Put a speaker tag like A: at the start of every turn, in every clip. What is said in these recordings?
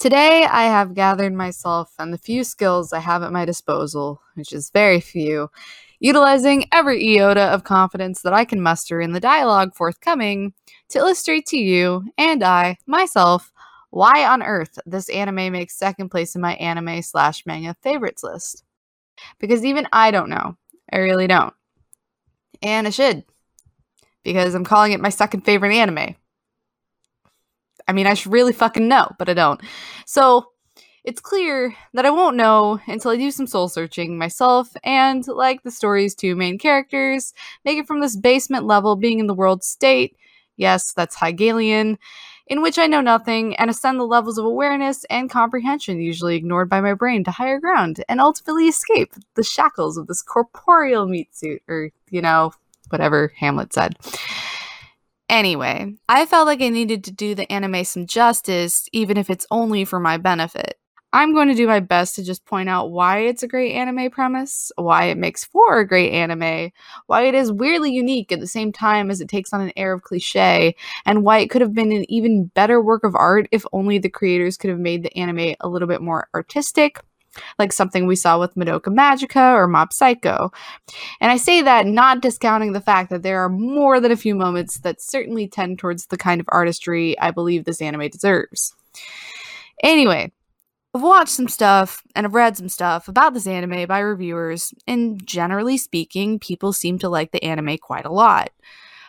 A: Today, I have gathered myself and the few skills I have at my disposal, which is very few, utilizing every iota of confidence that I can muster in the dialogue forthcoming to illustrate to you and I, myself, why on earth this anime makes second place in my anime slash manga favorites list. Because even I don't know. I really don't. And I should. Because I'm calling it my second favorite anime. I mean, I should really fucking know, but I don't. So it's clear that I won't know until I do some soul searching myself and, like the story's two main characters, make it from this basement level being in the world state. Yes, that's Hegelian in which I know nothing, and ascend the levels of awareness and comprehension usually ignored by my brain to higher ground, and ultimately escape the shackles of this corporeal meat suit, or, you know, whatever Hamlet said. Anyway, I felt like I needed to do the anime some justice, even if it's only for my benefit. I'm going to do my best to just point out why it's a great anime premise, why it makes for a great anime, why it is weirdly unique at the same time as it takes on an air of cliche, and why it could have been an even better work of art if only the creators could have made the anime a little bit more artistic, like something we saw with Madoka Magica or Mob Psycho. And I say that not discounting the fact that there are more than a few moments that certainly tend towards the kind of artistry I believe this anime deserves. Anyway, I've watched some stuff and I've read some stuff about this anime by reviewers, and generally speaking, people seem to like the anime quite a lot.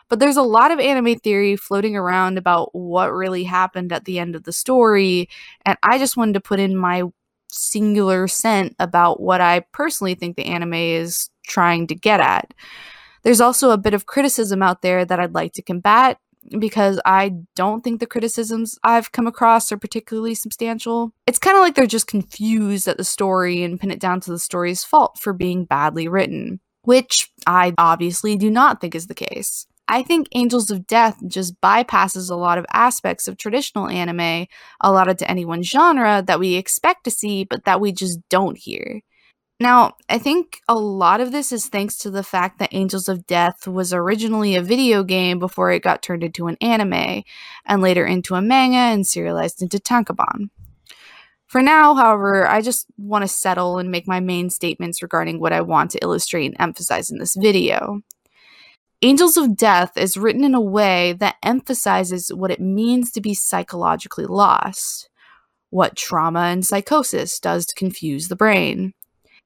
A: But there's a lot of anime theory floating around about what really happened at the end of the story, and I just wanted to put in my singular cent about what I personally think the anime is trying to get at. There's also a bit of criticism out there that I'd like to combat because I don't think the criticisms I've come across are particularly substantial. It's kind of like they're just confused at the story and pin it down to the story's fault for being badly written, which I obviously do not think is the case. I think Angels of Death just bypasses a lot of aspects of traditional anime allotted to any one genre that we expect to see, but that we just don't hear. Now, I think a lot of this is thanks to the fact that Angels of Death was originally a video game before it got turned into an anime, and later into a manga and serialized into tankobon. For now, however, I just want to settle and make my main statements regarding what I want to illustrate and emphasize in this video. Angels of Death is written in a way that emphasizes what it means to be psychologically lost, what trauma and psychosis does to confuse the brain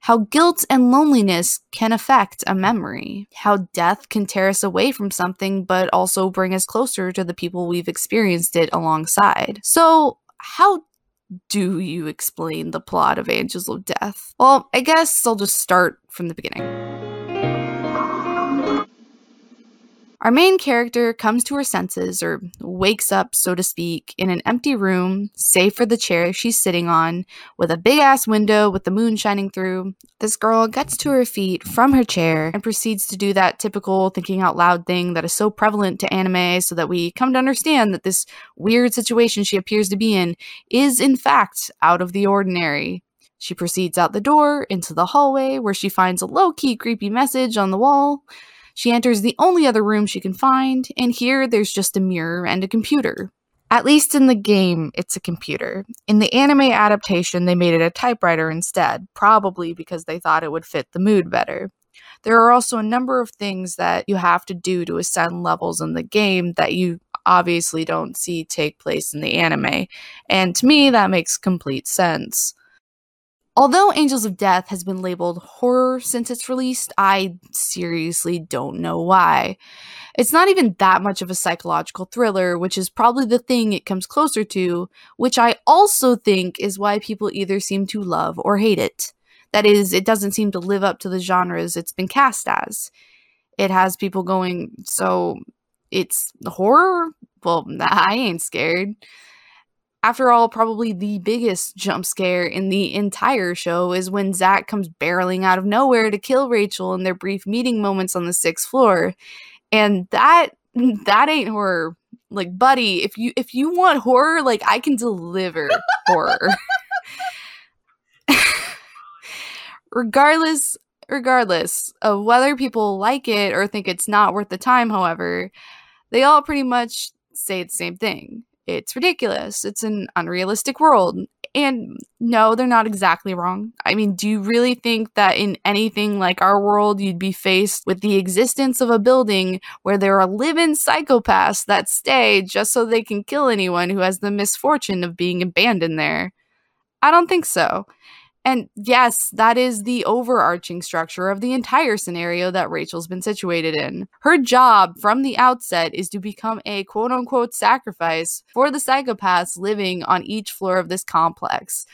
A: how guilt and loneliness can affect a memory, how death can tear us away from something but also bring us closer to the people we've experienced it alongside. So, how do you explain the plot of Angels of Death? Well, I guess I'll just start from the beginning. Our main character comes to her senses, or wakes up, so to speak, in an empty room, save for the chair she's sitting on, with a big ass window with the moon shining through. This girl gets to her feet from her chair and proceeds to do that typical thinking out loud thing that is so prevalent to anime, so that we come to understand that this weird situation she appears to be in is, in fact, out of the ordinary. She proceeds out the door into the hallway where she finds a low key creepy message on the wall. She enters the only other room she can find, and here there's just a mirror and a computer. At least in the game, it's a computer. In the anime adaptation, they made it a typewriter instead, probably because they thought it would fit the mood better. There are also a number of things that you have to do to ascend levels in the game that you obviously don't see take place in the anime, and to me, that makes complete sense. Although Angels of Death has been labeled horror since its release, I seriously don't know why. It's not even that much of a psychological thriller, which is probably the thing it comes closer to, which I also think is why people either seem to love or hate it. That is, it doesn't seem to live up to the genres it's been cast as. It has people going, so it's horror? Well, I ain't scared. After all, probably the biggest jump scare in the entire show is when Zack comes barreling out of nowhere to kill Rachel in their brief meeting moments on the sixth floor. And that that ain't horror. Like, buddy, if you if you want horror, like I can deliver horror. regardless regardless of whether people like it or think it's not worth the time, however, they all pretty much say the same thing. It's ridiculous. It's an unrealistic world. And no, they're not exactly wrong. I mean, do you really think that in anything like our world, you'd be faced with the existence of a building where there are living psychopaths that stay just so they can kill anyone who has the misfortune of being abandoned there? I don't think so. And yes, that is the overarching structure of the entire scenario that Rachel's been situated in. Her job from the outset is to become a quote unquote sacrifice for the psychopaths living on each floor of this complex.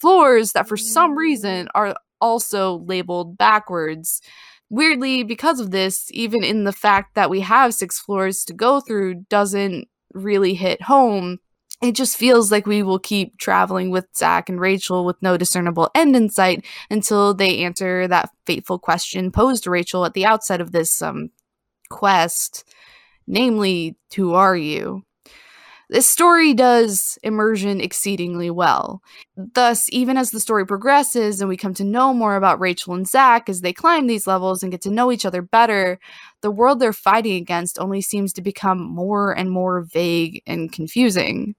A: Floors that, for some reason, are also labeled backwards. Weirdly, because of this, even in the fact that we have six floors to go through doesn't really hit home it just feels like we will keep traveling with Zach and Rachel with no discernible end in sight until they answer that fateful question posed to Rachel at the outset of this um, quest, namely, who are you? This story does immersion exceedingly well. Thus, even as the story progresses and we come to know more about Rachel and Zach as they climb these levels and get to know each other better, the world they're fighting against only seems to become more and more vague and confusing.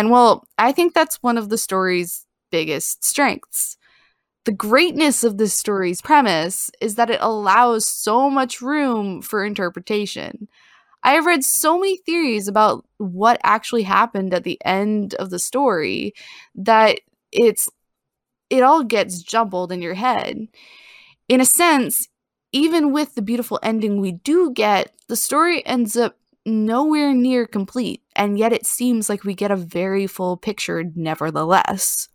A: And well, I think that's one of the story's biggest strengths. The greatness of this story's premise is that it allows so much room for interpretation. I have read so many theories about what actually happened at the end of the story that it's it all gets jumbled in your head. In a sense, even with the beautiful ending we do get, the story ends up nowhere near complete, and yet it seems like we get a very full picture nevertheless.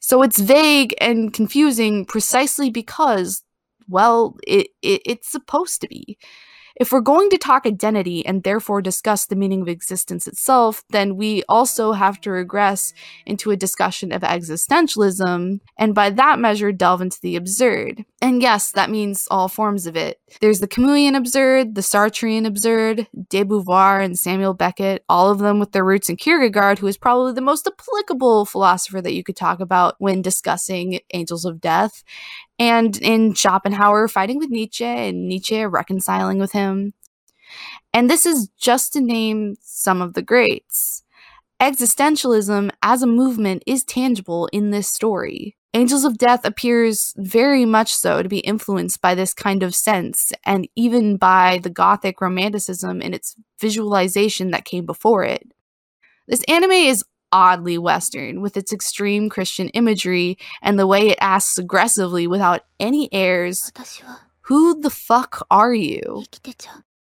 A: So it's vague and confusing precisely because, well, it, it it's supposed to be. If we're going to talk identity and therefore discuss the meaning of existence itself, then we also have to regress into a discussion of existentialism, and by that measure, delve into the absurd. And yes, that means all forms of it. There's the Camusian absurd, the Sartrean absurd, de Beauvoir and Samuel Beckett, all of them with their roots in Kierkegaard, who is probably the most applicable philosopher that you could talk about when discussing Angels of Death and in Schopenhauer fighting with Nietzsche and Nietzsche reconciling with him. And this is just to name some of the greats. Existentialism as a movement is tangible in this story. Angels of Death appears very much so to be influenced by this kind of sense, and even by the Gothic Romanticism in its visualization that came before it. This anime is oddly Western with its extreme Christian imagery and the way it asks aggressively without any airs, Who the fuck are you?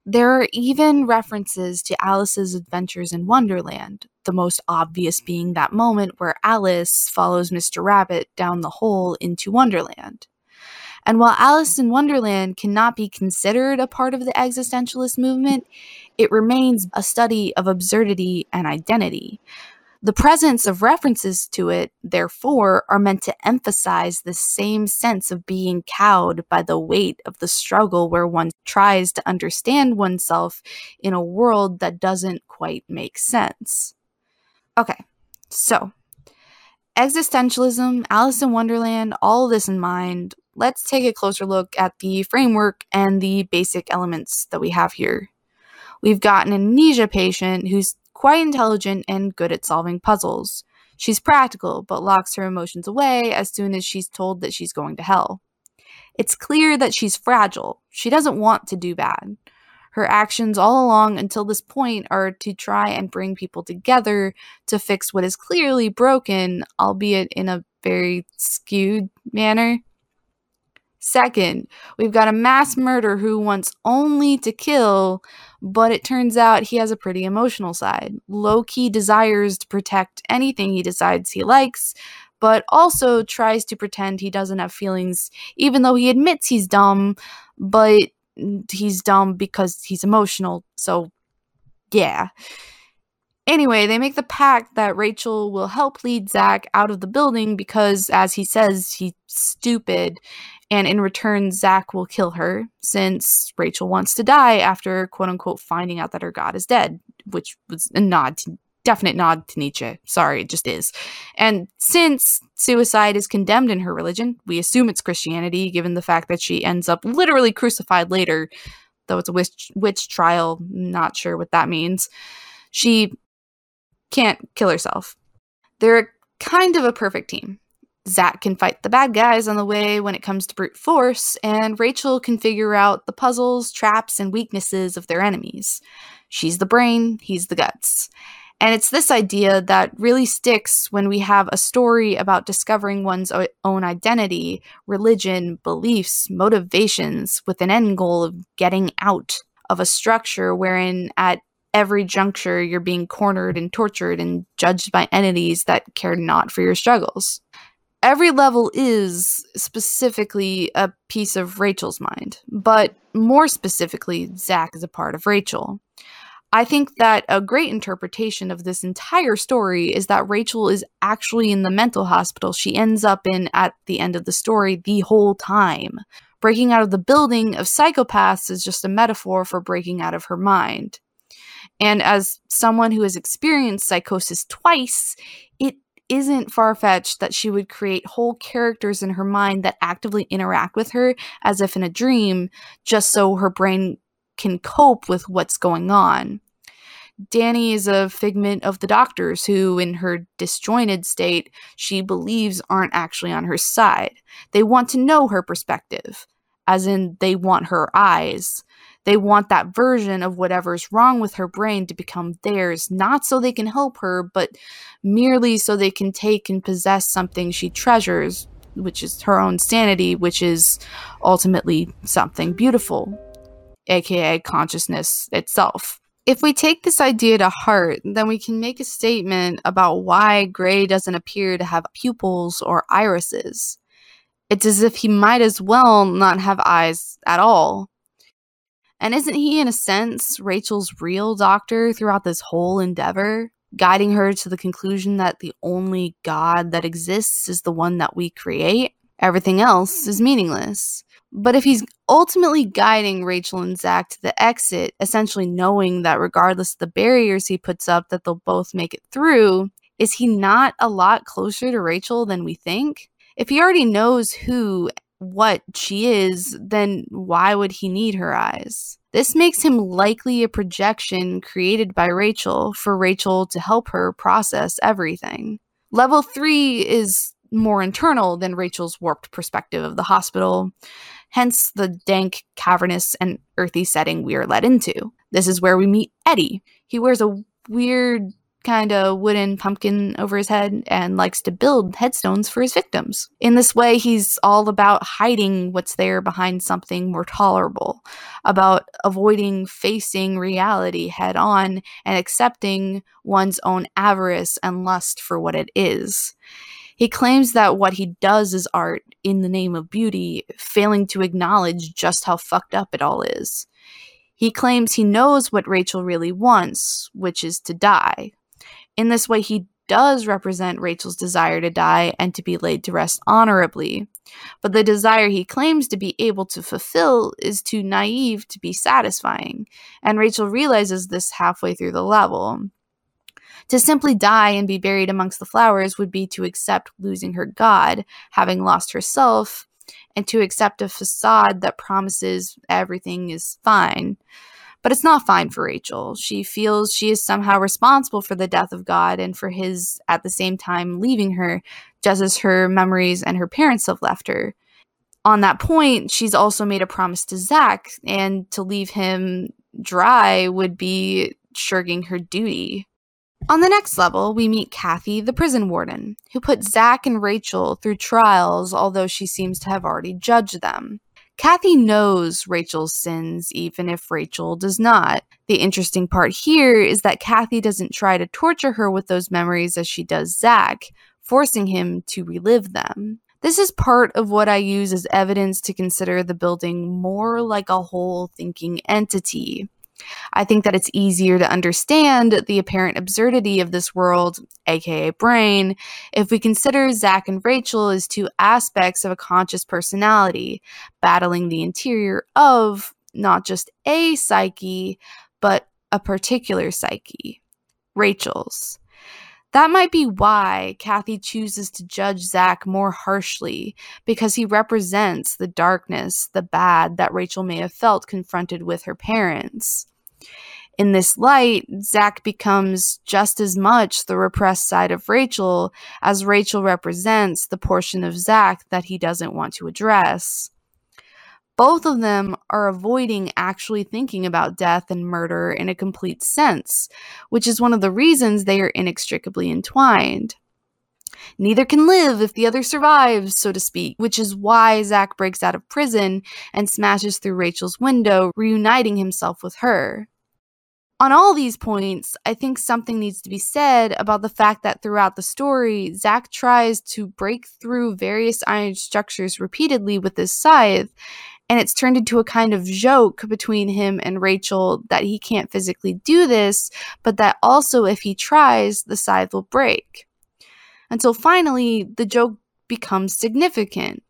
A: There are even references to Alice's adventures in Wonderland, the most obvious being that moment where Alice follows Mr. Rabbit down the hole into Wonderland. And while Alice in Wonderland cannot be considered a part of the existentialist movement, it remains a study of absurdity and identity, the presence of references to it, therefore, are meant to emphasize the same sense of being cowed by the weight of the struggle where one tries to understand oneself in a world that doesn't quite make sense. Okay, so existentialism, Alice in Wonderland, all this in mind, let's take a closer look at the framework and the basic elements that we have here. We've got an amnesia patient who's quite intelligent and good at solving puzzles. She's practical, but locks her emotions away as soon as she's told that she's going to hell. It's clear that she's fragile. She doesn't want to do bad. Her actions all along until this point are to try and bring people together to fix what is clearly broken, albeit in a very skewed manner. Second, we've got a mass murderer who wants only to kill, but it turns out he has a pretty emotional side. Low key desires to protect anything he decides he likes, but also tries to pretend he doesn't have feelings, even though he admits he's dumb, but he's dumb because he's emotional. So, yeah. Anyway, they make the pact that Rachel will help lead Zach out of the building because, as he says, he's stupid and in return, Zach will kill her since Rachel wants to die after quote unquote finding out that her god is dead, which was a nod to definite nod to Nietzsche. Sorry, it just is. And since suicide is condemned in her religion, we assume it's Christianity, given the fact that she ends up literally crucified later, though it's a witch, witch trial. Not sure what that means. She can't kill herself. They're kind of a perfect team. Zach can fight the bad guys on the way when it comes to brute force, and Rachel can figure out the puzzles, traps, and weaknesses of their enemies. She's the brain, he's the guts. And it's this idea that really sticks when we have a story about discovering one's own identity, religion, beliefs, motivations, with an end goal of getting out of a structure wherein at every juncture you're being cornered and tortured and judged by entities that care not for your struggles every level is specifically a piece of Rachel's mind, but more specifically, Zach is a part of Rachel. I think that a great interpretation of this entire story is that Rachel is actually in the mental hospital she ends up in at the end of the story the whole time. Breaking out of the building of psychopaths is just a metaphor for breaking out of her mind. And as someone who has experienced psychosis twice, it isn't far fetched that she would create whole characters in her mind that actively interact with her as if in a dream, just so her brain can cope with what's going on. Danny is a figment of the doctors who, in her disjointed state, she believes aren't actually on her side. They want to know her perspective, as in, they want her eyes. They want that version of whatever's wrong with her brain to become theirs, not so they can help her, but merely so they can take and possess something she treasures, which is her own sanity, which is ultimately something beautiful, aka consciousness itself. If we take this idea to heart, then we can make a statement about why Gray doesn't appear to have pupils or irises. It's as if he might as well not have eyes at all. And isn't he, in a sense, Rachel's real doctor throughout this whole endeavor, guiding her to the conclusion that the only God that exists is the one that we create? Everything else is meaningless. But if he's ultimately guiding Rachel and Zach to the exit, essentially knowing that regardless of the barriers he puts up, that they'll both make it through, is he not a lot closer to Rachel than we think? If he already knows who what she is, then why would he need her eyes? This makes him likely a projection created by Rachel for Rachel to help her process everything. Level 3 is more internal than Rachel's warped perspective of the hospital, hence the dank, cavernous, and earthy setting we are led into. This is where we meet Eddie. He wears a weird kind of wooden pumpkin over his head and likes to build headstones for his victims. In this way, he's all about hiding what's there behind something more tolerable, about avoiding facing reality head on and accepting one's own avarice and lust for what it is. He claims that what he does is art in the name of beauty, failing to acknowledge just how fucked up it all is. He claims he knows what Rachel really wants, which is to die, in this way, he does represent Rachel's desire to die and to be laid to rest honorably. But the desire he claims to be able to fulfill is too naive to be satisfying, and Rachel realizes this halfway through the level. To simply die and be buried amongst the flowers would be to accept losing her God, having lost herself, and to accept a facade that promises everything is fine. But it's not fine for Rachel. She feels she is somehow responsible for the death of God and for his, at the same time, leaving her, just as her memories and her parents have left her. On that point, she's also made a promise to Zach, and to leave him dry would be shirking her duty. On the next level, we meet Kathy, the prison warden, who put Zach and Rachel through trials, although she seems to have already judged them. Kathy knows Rachel's sins, even if Rachel does not. The interesting part here is that Kathy doesn't try to torture her with those memories as she does Zach, forcing him to relive them. This is part of what I use as evidence to consider the building more like a whole thinking entity. I think that it's easier to understand the apparent absurdity of this world, aka brain, if we consider Zach and Rachel as two aspects of a conscious personality, battling the interior of not just a psyche, but a particular psyche, Rachel's. That might be why Kathy chooses to judge Zach more harshly, because he represents the darkness, the bad that Rachel may have felt confronted with her parents. In this light, Zach becomes just as much the repressed side of Rachel as Rachel represents the portion of Zach that he doesn't want to address. Both of them are avoiding actually thinking about death and murder in a complete sense, which is one of the reasons they are inextricably entwined. Neither can live if the other survives, so to speak, which is why Zach breaks out of prison and smashes through Rachel's window, reuniting himself with her. On all these points, I think something needs to be said about the fact that throughout the story, Zach tries to break through various iron structures repeatedly with his scythe, and it's turned into a kind of joke between him and Rachel that he can't physically do this, but that also, if he tries, the scythe will break. Until finally, the joke becomes significant.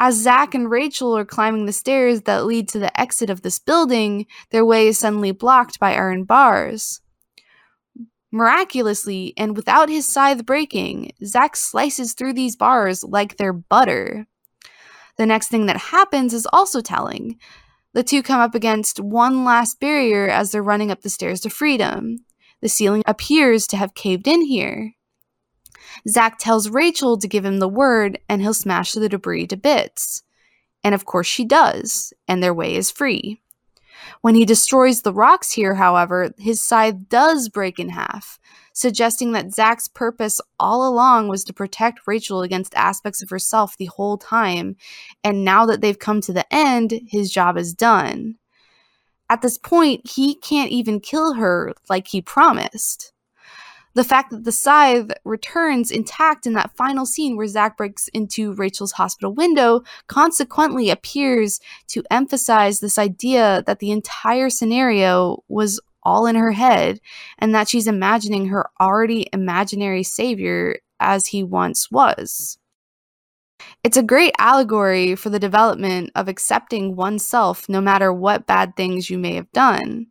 A: As Zach and Rachel are climbing the stairs that lead to the exit of this building, their way is suddenly blocked by iron bars. Miraculously, and without his scythe breaking, Zach slices through these bars like they're butter. The next thing that happens is also telling. The two come up against one last barrier as they're running up the stairs to freedom. The ceiling appears to have caved in here. Zach tells Rachel to give him the word and he'll smash the debris to bits. And of course she does, and their way is free. When he destroys the rocks here, however, his scythe does break in half, suggesting that Zach's purpose all along was to protect Rachel against aspects of herself the whole time, and now that they've come to the end, his job is done. At this point, he can't even kill her like he promised the fact that the scythe returns intact in that final scene where Zach breaks into Rachel's hospital window consequently appears to emphasize this idea that the entire scenario was all in her head and that she's imagining her already imaginary savior as he once was. It's a great allegory for the development of accepting oneself no matter what bad things you may have done.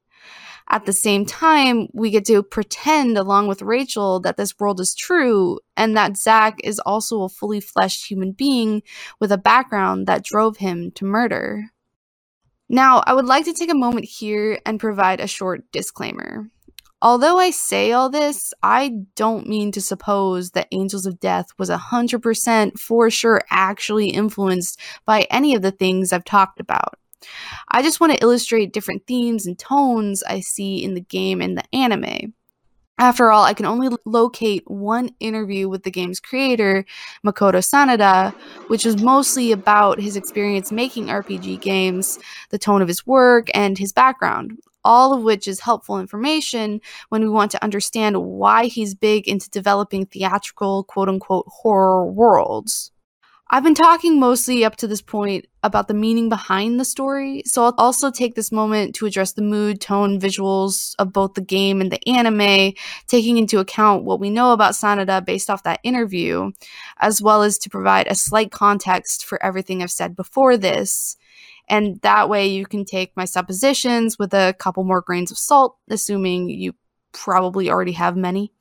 A: At the same time, we get to pretend along with Rachel that this world is true and that Zach is also a fully fleshed human being with a background that drove him to murder. Now, I would like to take a moment here and provide a short disclaimer. Although I say all this, I don't mean to suppose that Angels of Death was 100% for sure actually influenced by any of the things I've talked about. I just want to illustrate different themes and tones I see in the game and the anime. After all, I can only locate one interview with the game's creator, Makoto Sanada, which was mostly about his experience making RPG games, the tone of his work, and his background, all of which is helpful information when we want to understand why he's big into developing theatrical, quote unquote, horror worlds. I've been talking mostly up to this point about the meaning behind the story, so I'll also take this moment to address the mood, tone, visuals of both the game and the anime, taking into account what we know about Sanada based off that interview, as well as to provide a slight context for everything I've said before this. And that way you can take my suppositions with a couple more grains of salt, assuming you probably already have many.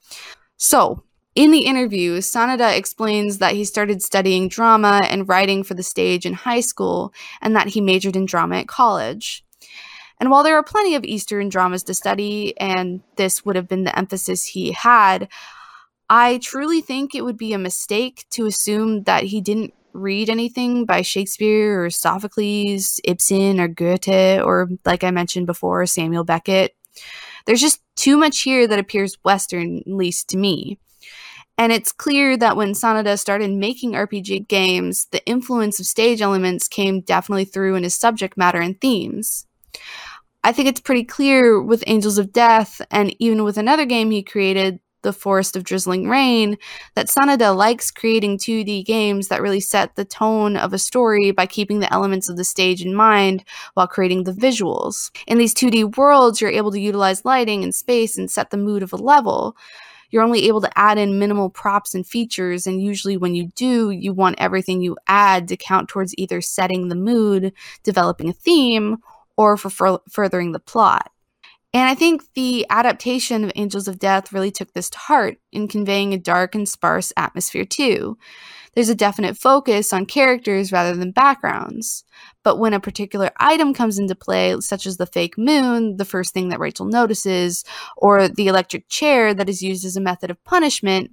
A: So, in the interview, Sanada explains that he started studying drama and writing for the stage in high school and that he majored in drama at college. And while there are plenty of Eastern dramas to study, and this would have been the emphasis he had, I truly think it would be a mistake to assume that he didn't read anything by Shakespeare or Sophocles, Ibsen or Goethe, or like I mentioned before, Samuel Beckett. There's just too much here that appears Western, at least to me. And it's clear that when Sanada started making RPG games, the influence of stage elements came definitely through in his subject matter and themes. I think it's pretty clear with Angels of Death, and even with another game he created, The Forest of Drizzling Rain, that Sanada likes creating 2D games that really set the tone of a story by keeping the elements of the stage in mind while creating the visuals. In these 2D worlds, you're able to utilize lighting and space and set the mood of a level you're only able to add in minimal props and features. And usually, when you do, you want everything you add to count towards either setting the mood, developing a theme, or for fur- furthering the plot. And I think the adaptation of Angels of Death really took this to heart in conveying a dark and sparse atmosphere, too. There's a definite focus on characters rather than backgrounds. But when a particular item comes into play, such as the fake moon, the first thing that Rachel notices, or the electric chair that is used as a method of punishment,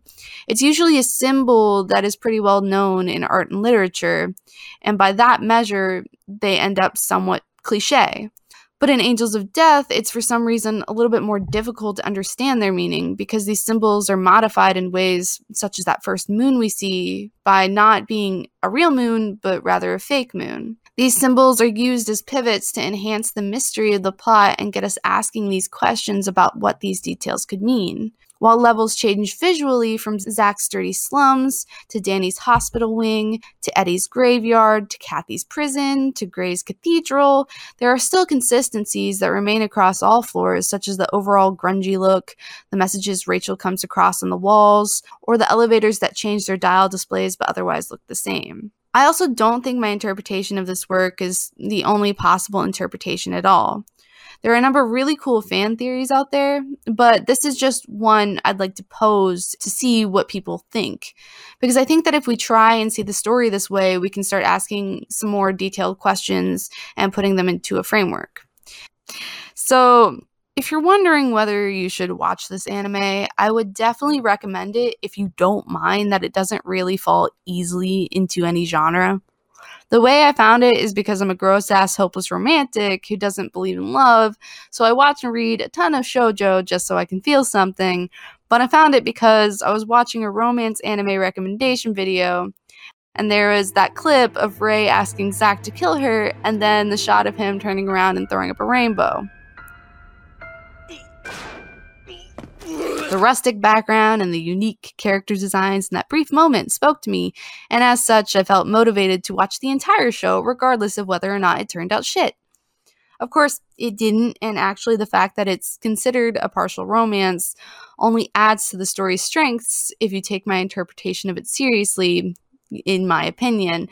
A: it's usually a symbol that is pretty well known in art and literature. And by that measure, they end up somewhat cliche. But in Angels of Death, it's for some reason a little bit more difficult to understand their meaning because these symbols are modified in ways such as that first moon we see by not being a real moon, but rather a fake moon. These symbols are used as pivots to enhance the mystery of the plot and get us asking these questions about what these details could mean. While levels change visually from Zach's dirty slums to Danny's hospital wing to Eddie's graveyard to Kathy's prison to Gray's cathedral, there are still consistencies that remain across all floors, such as the overall grungy look, the messages Rachel comes across on the walls, or the elevators that change their dial displays but otherwise look the same. I also don't think my interpretation of this work is the only possible interpretation at all. There are a number of really cool fan theories out there, but this is just one I'd like to pose to see what people think. Because I think that if we try and see the story this way, we can start asking some more detailed questions and putting them into a framework. So, if you're wondering whether you should watch this anime, I would definitely recommend it if you don't mind that it doesn't really fall easily into any genre. The way I found it is because I'm a gross ass hopeless romantic who doesn't believe in love, so I watch and read a ton of shojo just so I can feel something. But I found it because I was watching a romance anime recommendation video and there was that clip of Ray asking Zach to kill her, and then the shot of him turning around and throwing up a rainbow. The rustic background and the unique character designs in that brief moment spoke to me, and as such, I felt motivated to watch the entire show, regardless of whether or not it turned out shit. Of course, it didn't, and actually, the fact that it's considered a partial romance only adds to the story's strengths if you take my interpretation of it seriously, in my opinion.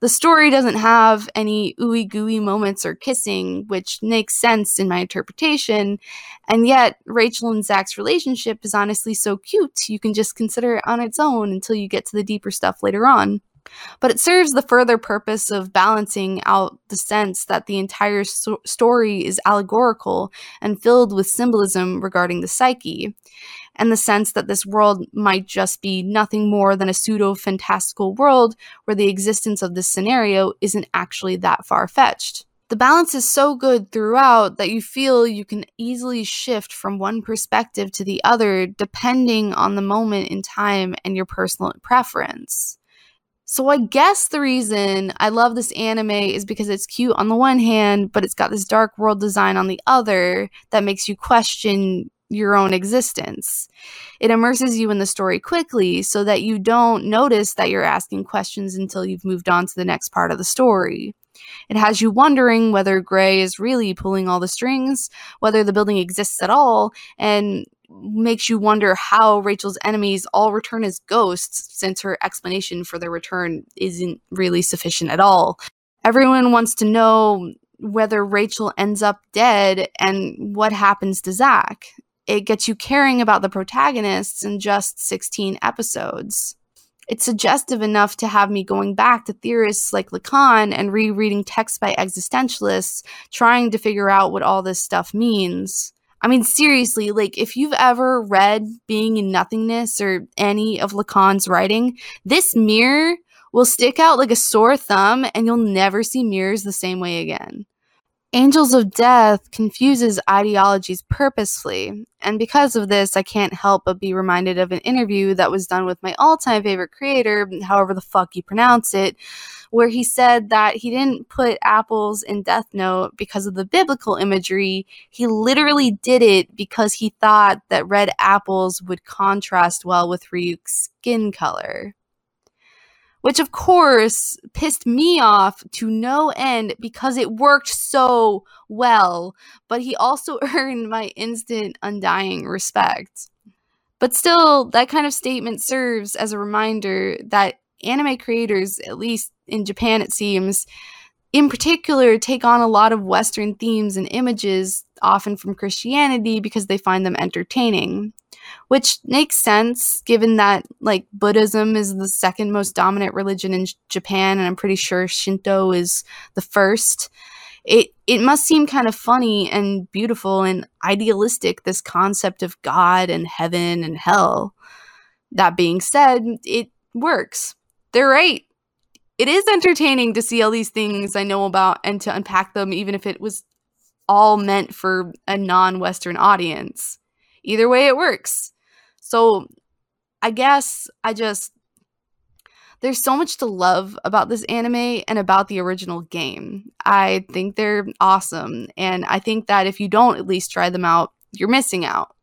A: The story doesn't have any ooey gooey moments or kissing, which makes sense in my interpretation. And yet, Rachel and Zach's relationship is honestly so cute, you can just consider it on its own until you get to the deeper stuff later on. But it serves the further purpose of balancing out the sense that the entire so- story is allegorical and filled with symbolism regarding the psyche and the sense that this world might just be nothing more than a pseudo fantastical world where the existence of this scenario isn't actually that far fetched. The balance is so good throughout that you feel you can easily shift from one perspective to the other depending on the moment in time and your personal preference. So I guess the reason I love this anime is because it's cute on the one hand, but it's got this dark world design on the other that makes you question your own existence. It immerses you in the story quickly so that you don't notice that you're asking questions until you've moved on to the next part of the story. It has you wondering whether Gray is really pulling all the strings, whether the building exists at all, and makes you wonder how Rachel's enemies all return as ghosts since her explanation for their return isn't really sufficient at all. Everyone wants to know whether Rachel ends up dead and what happens to Zach it gets you caring about the protagonists in just 16 episodes. It's suggestive enough to have me going back to theorists like Lacan and rereading texts by existentialists, trying to figure out what all this stuff means. I mean, seriously, like, if you've ever read Being and Nothingness or any of Lacan's writing, this mirror will stick out like a sore thumb and you'll never see mirrors the same way again. Angels of Death confuses ideologies purposefully, and because of this, I can't help but be reminded of an interview that was done with my all time favorite creator, however the fuck you pronounce it, where he said that he didn't put apples in Death Note because of the biblical imagery. He literally did it because he thought that red apples would contrast well with Ryuk's skin color which of course pissed me off to no end because it worked so well, but he also earned my instant undying respect. But still, that kind of statement serves as a reminder that anime creators, at least in Japan it seems, in particular take on a lot of Western themes and images, often from Christianity, because they find them entertaining. Which makes sense given that, like, Buddhism is the second most dominant religion in Japan, and I'm pretty sure Shinto is the first. It, it must seem kind of funny and beautiful and idealistic, this concept of God and heaven and hell. That being said, it works. They're right it is entertaining to see all these things I know about and to unpack them, even if it was all meant for a non Western audience. Either way, it works. So I guess I just. There's so much to love about this anime and about the original game. I think they're awesome. And I think that if you don't at least try them out, you're missing out.